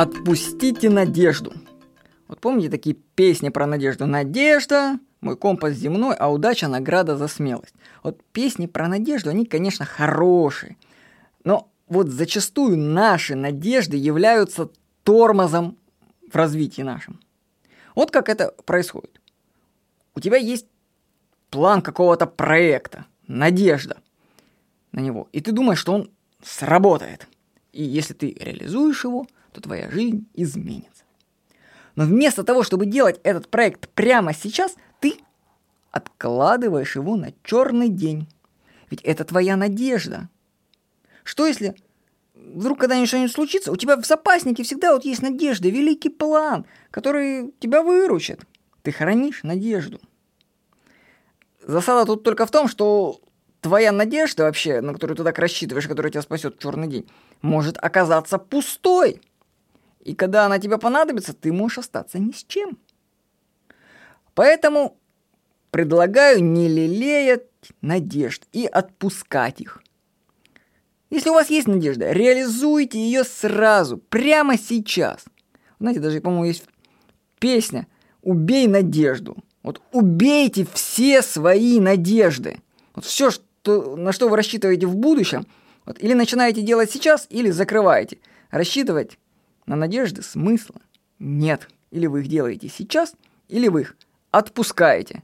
Отпустите надежду. Вот помните такие песни про надежду? Надежда, мой компас земной, а удача награда за смелость. Вот песни про надежду, они, конечно, хорошие. Но вот зачастую наши надежды являются тормозом в развитии нашем. Вот как это происходит. У тебя есть план какого-то проекта, надежда на него, и ты думаешь, что он сработает. И если ты реализуешь его, то твоя жизнь изменится. Но вместо того, чтобы делать этот проект прямо сейчас, ты откладываешь его на черный день. Ведь это твоя надежда. Что если вдруг когда-нибудь что-нибудь случится, у тебя в запаснике всегда вот есть надежда, великий план, который тебя выручит. Ты хранишь надежду. Засада тут только в том, что твоя надежда вообще, на которую ты так рассчитываешь, которая тебя спасет в черный день, может оказаться пустой. И когда она тебе понадобится, ты можешь остаться ни с чем. Поэтому предлагаю не лелеять надежд и отпускать их. Если у вас есть надежда, реализуйте ее сразу, прямо сейчас. Знаете, даже, по-моему, есть песня «Убей надежду». Вот убейте все свои надежды. Вот все, что, на что вы рассчитываете в будущем, вот, или начинаете делать сейчас, или закрываете. Рассчитывать на надежды смысла нет. Или вы их делаете сейчас, или вы их отпускаете.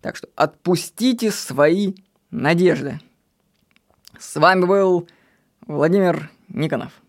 Так что отпустите свои надежды. С вами был Владимир Никонов.